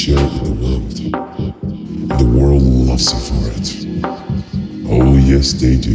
share it with the world. The world loves you for it. Oh, yes, they do.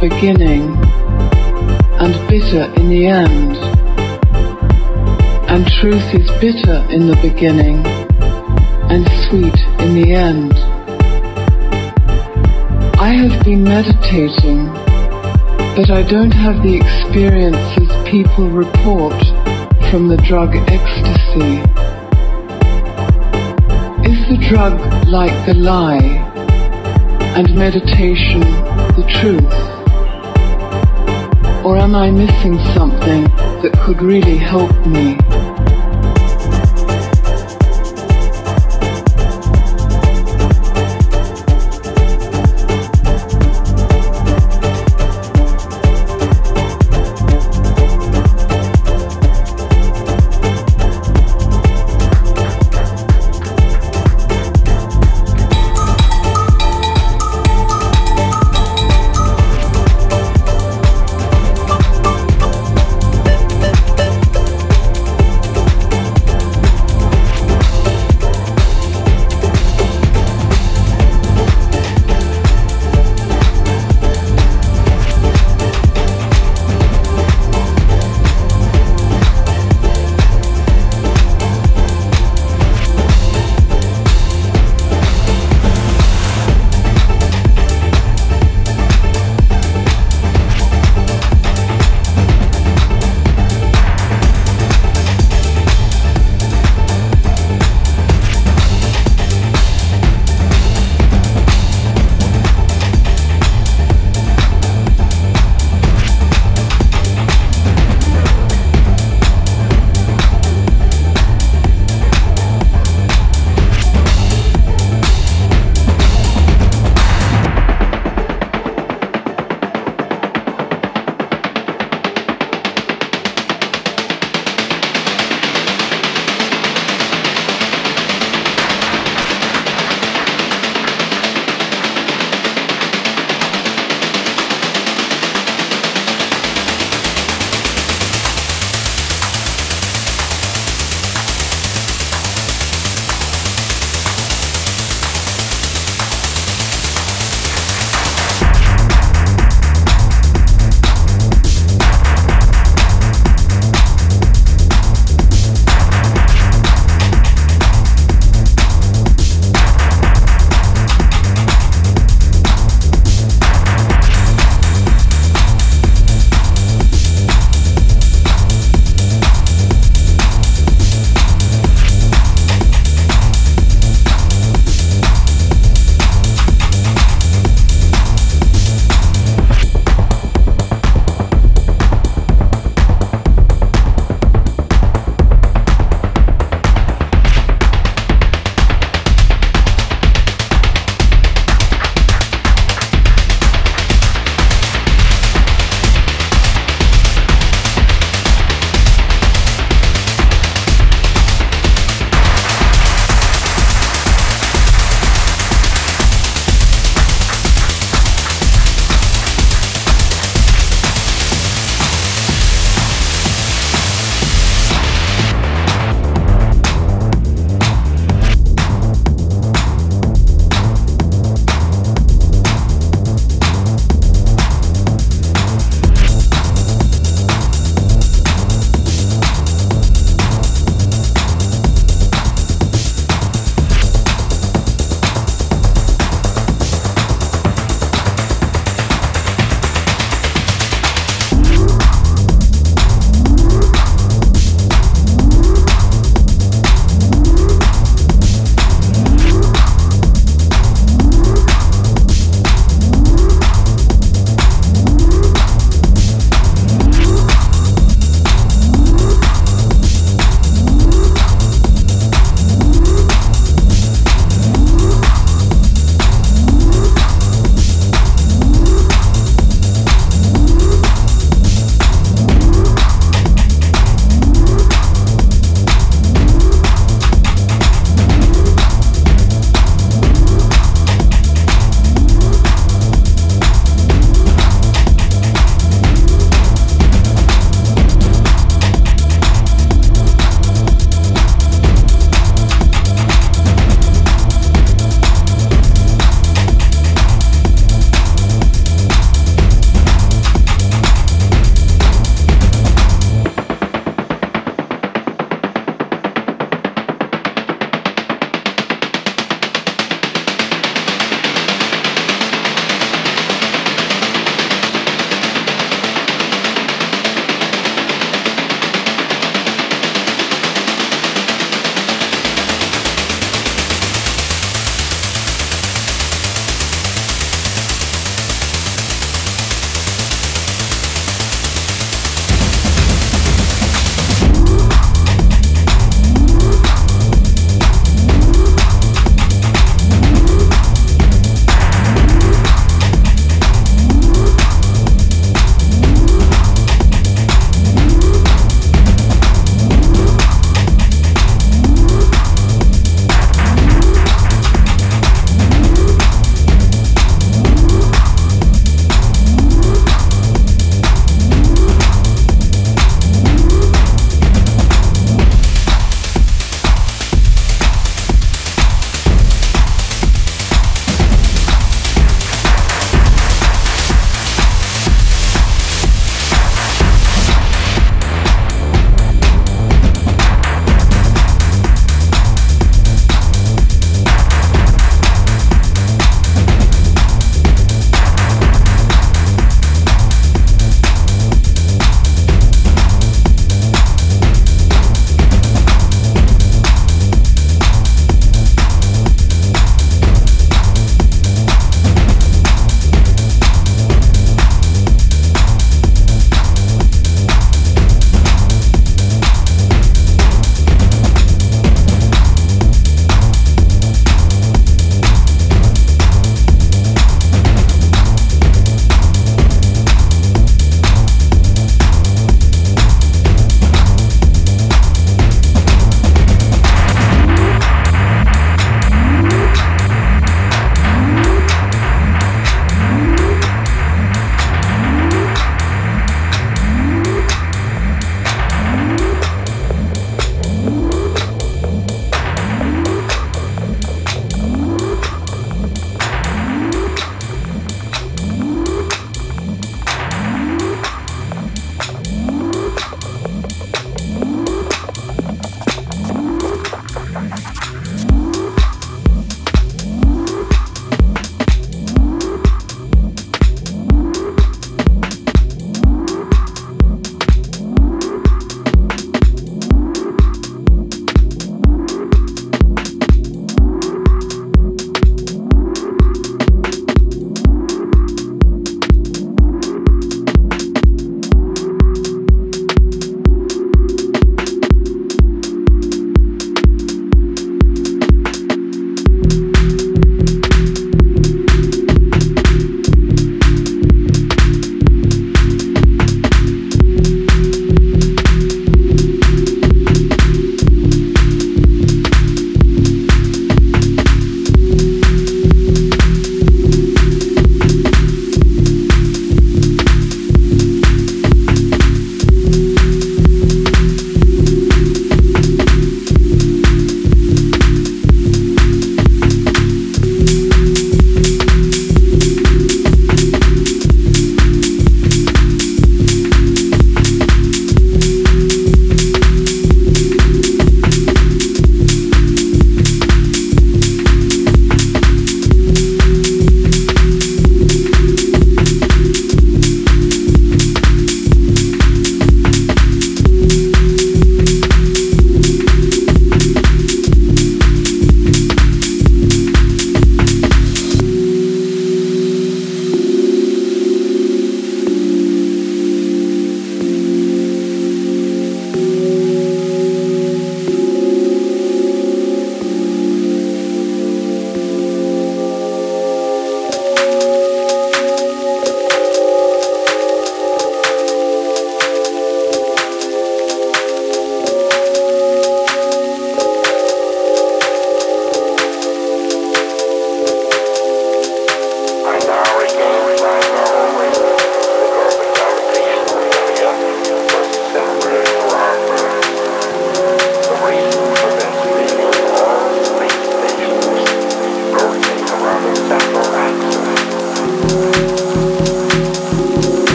Beginning and bitter in the end, and truth is bitter in the beginning and sweet in the end. I have been meditating, but I don't have the experiences people report from the drug ecstasy? Is the drug like the lie and meditation the truth? Or am I missing something that could really help me?